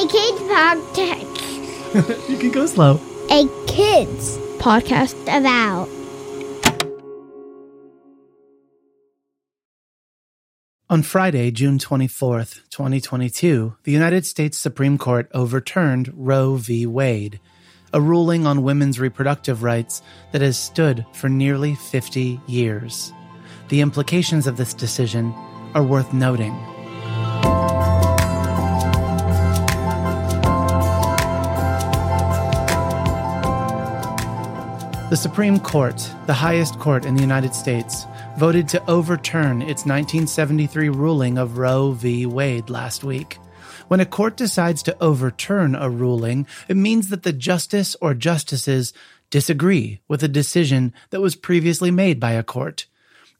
A kids podcast. you can go slow. A kids podcast about. On Friday, June 24th, 2022, the United States Supreme Court overturned Roe v. Wade, a ruling on women's reproductive rights that has stood for nearly 50 years. The implications of this decision are worth noting. The Supreme Court, the highest court in the United States, voted to overturn its 1973 ruling of Roe v. Wade last week. When a court decides to overturn a ruling, it means that the justice or justices disagree with a decision that was previously made by a court.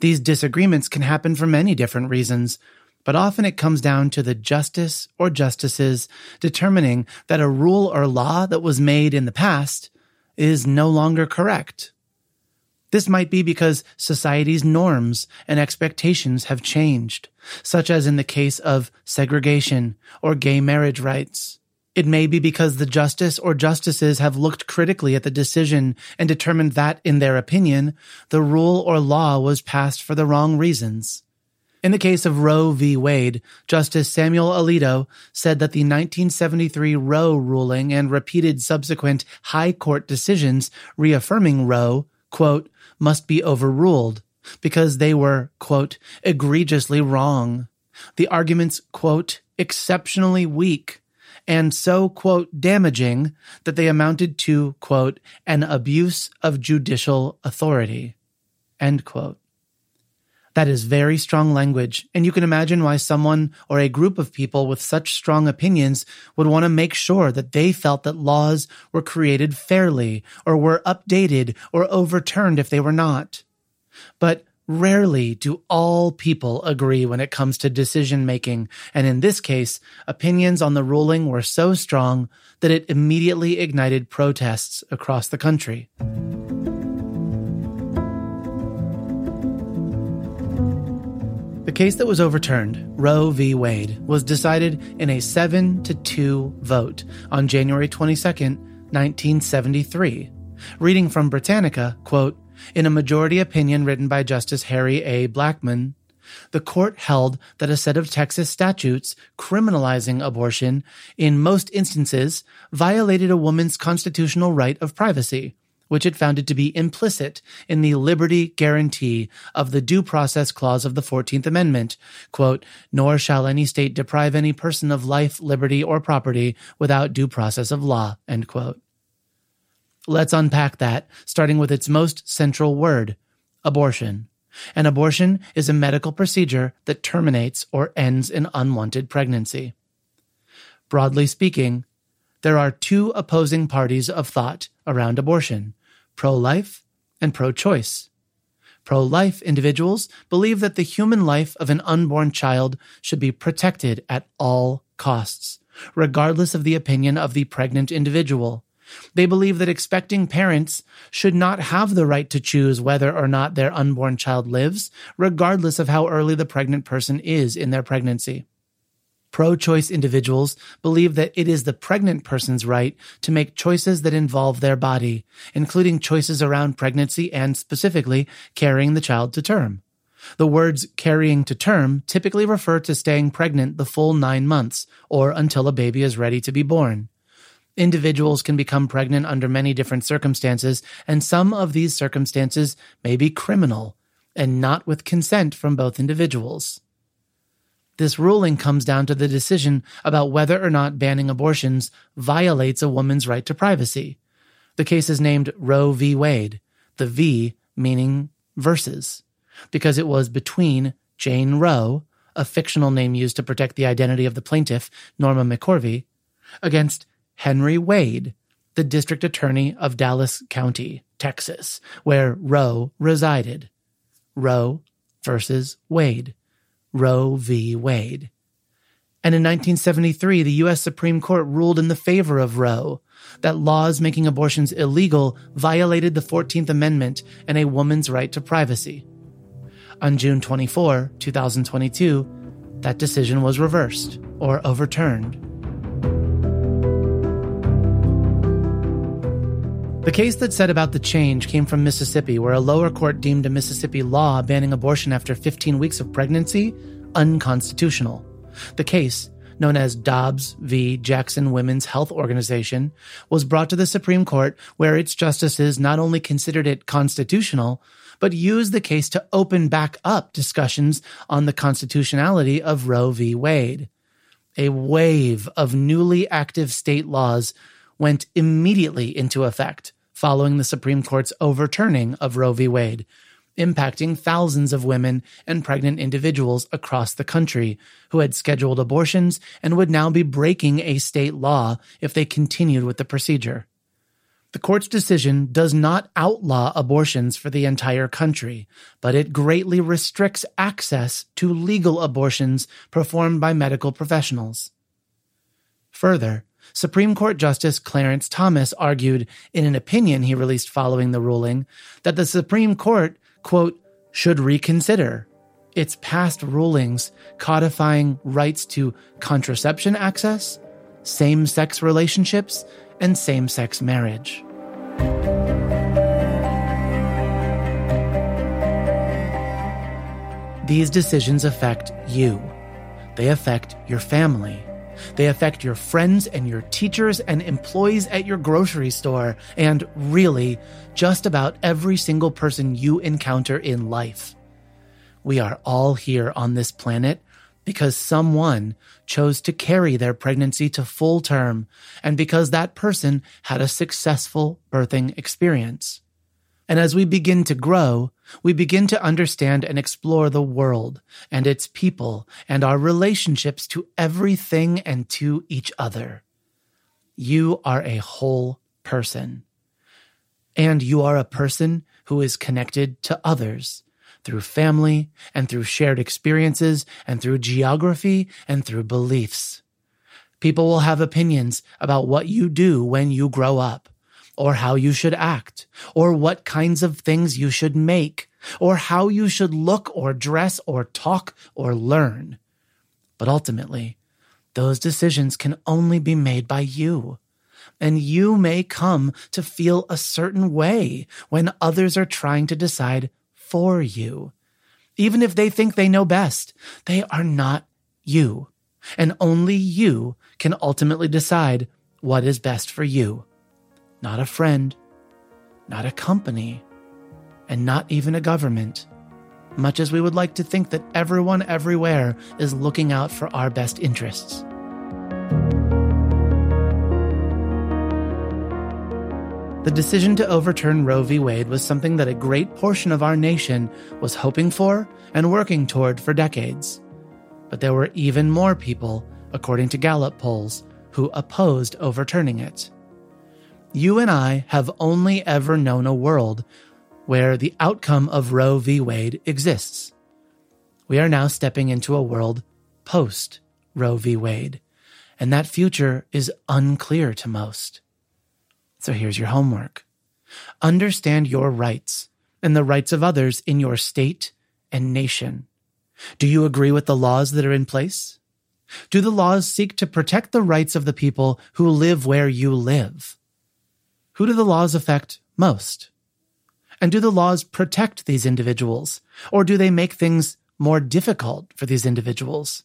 These disagreements can happen for many different reasons, but often it comes down to the justice or justices determining that a rule or law that was made in the past is no longer correct. This might be because society's norms and expectations have changed, such as in the case of segregation or gay marriage rights. It may be because the justice or justices have looked critically at the decision and determined that, in their opinion, the rule or law was passed for the wrong reasons. In the case of Roe v. Wade, Justice Samuel Alito said that the 1973 Roe ruling and repeated subsequent high court decisions reaffirming Roe, quote, must be overruled because they were, quote, egregiously wrong. The arguments, quote, exceptionally weak and so, quote, damaging that they amounted to, quote, an abuse of judicial authority, end quote. That is very strong language, and you can imagine why someone or a group of people with such strong opinions would want to make sure that they felt that laws were created fairly or were updated or overturned if they were not. But rarely do all people agree when it comes to decision making, and in this case, opinions on the ruling were so strong that it immediately ignited protests across the country. The case that was overturned, Roe v. Wade, was decided in a 7 to 2 vote on January 22, 1973. Reading from Britannica, quote, in a majority opinion written by Justice Harry A. Blackmun, the court held that a set of Texas statutes criminalizing abortion in most instances violated a woman's constitutional right of privacy which it found it to be implicit in the liberty guarantee of the due process clause of the 14th Amendment, quote, nor shall any state deprive any person of life, liberty, or property without due process of law, end quote. Let's unpack that, starting with its most central word, abortion. An abortion is a medical procedure that terminates or ends an unwanted pregnancy. Broadly speaking, there are two opposing parties of thought around abortion pro life and pro choice. Pro life individuals believe that the human life of an unborn child should be protected at all costs, regardless of the opinion of the pregnant individual. They believe that expecting parents should not have the right to choose whether or not their unborn child lives, regardless of how early the pregnant person is in their pregnancy. Pro choice individuals believe that it is the pregnant person's right to make choices that involve their body, including choices around pregnancy and specifically carrying the child to term. The words carrying to term typically refer to staying pregnant the full nine months or until a baby is ready to be born. Individuals can become pregnant under many different circumstances, and some of these circumstances may be criminal and not with consent from both individuals. This ruling comes down to the decision about whether or not banning abortions violates a woman's right to privacy. The case is named Roe v. Wade, the V meaning versus, because it was between Jane Roe, a fictional name used to protect the identity of the plaintiff, Norma McCorvey, against Henry Wade, the district attorney of Dallas County, Texas, where Roe resided. Roe versus Wade. Roe v. Wade. And in 1973, the U.S. Supreme Court ruled in the favor of Roe that laws making abortions illegal violated the 14th Amendment and a woman's right to privacy. On June 24, 2022, that decision was reversed or overturned. The case that said about the change came from Mississippi, where a lower court deemed a Mississippi law banning abortion after 15 weeks of pregnancy unconstitutional. The case, known as Dobbs v. Jackson Women's Health Organization, was brought to the Supreme Court, where its justices not only considered it constitutional, but used the case to open back up discussions on the constitutionality of Roe v. Wade. A wave of newly active state laws went immediately into effect following the Supreme Court's overturning of Roe v. Wade, impacting thousands of women and pregnant individuals across the country who had scheduled abortions and would now be breaking a state law if they continued with the procedure. The court's decision does not outlaw abortions for the entire country, but it greatly restricts access to legal abortions performed by medical professionals. Further, Supreme Court Justice Clarence Thomas argued in an opinion he released following the ruling that the Supreme Court, quote, should reconsider its past rulings codifying rights to contraception access, same sex relationships, and same sex marriage. These decisions affect you. They affect your family. They affect your friends and your teachers and employees at your grocery store, and really, just about every single person you encounter in life. We are all here on this planet because someone chose to carry their pregnancy to full term and because that person had a successful birthing experience. And as we begin to grow, we begin to understand and explore the world and its people and our relationships to everything and to each other. You are a whole person. And you are a person who is connected to others through family and through shared experiences and through geography and through beliefs. People will have opinions about what you do when you grow up or how you should act, or what kinds of things you should make, or how you should look or dress or talk or learn. But ultimately, those decisions can only be made by you. And you may come to feel a certain way when others are trying to decide for you. Even if they think they know best, they are not you. And only you can ultimately decide what is best for you not a friend, not a company, and not even a government, much as we would like to think that everyone everywhere is looking out for our best interests. The decision to overturn Roe v. Wade was something that a great portion of our nation was hoping for and working toward for decades. But there were even more people, according to Gallup polls, who opposed overturning it. You and I have only ever known a world where the outcome of Roe v. Wade exists. We are now stepping into a world post Roe v. Wade, and that future is unclear to most. So here's your homework. Understand your rights and the rights of others in your state and nation. Do you agree with the laws that are in place? Do the laws seek to protect the rights of the people who live where you live? Who do the laws affect most? And do the laws protect these individuals, or do they make things more difficult for these individuals?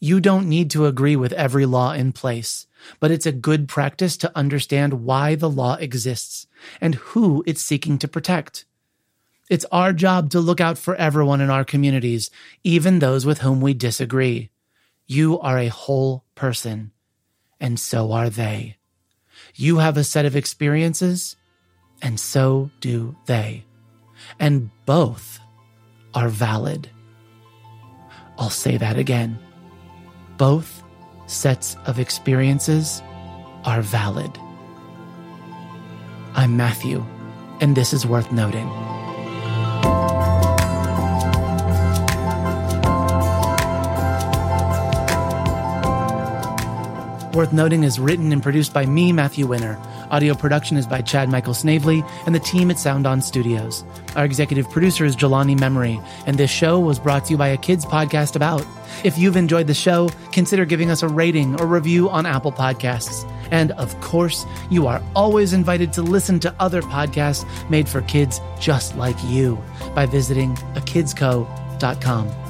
You don't need to agree with every law in place, but it's a good practice to understand why the law exists and who it's seeking to protect. It's our job to look out for everyone in our communities, even those with whom we disagree. You are a whole person, and so are they. You have a set of experiences, and so do they. And both are valid. I'll say that again. Both sets of experiences are valid. I'm Matthew, and this is worth noting. Worth Noting is written and produced by me, Matthew Winner. Audio production is by Chad Michael Snavely and the team at Sound On Studios. Our executive producer is Jelani Memory, and this show was brought to you by a kids podcast about. If you've enjoyed the show, consider giving us a rating or review on Apple Podcasts. And of course, you are always invited to listen to other podcasts made for kids just like you by visiting akidsco.com.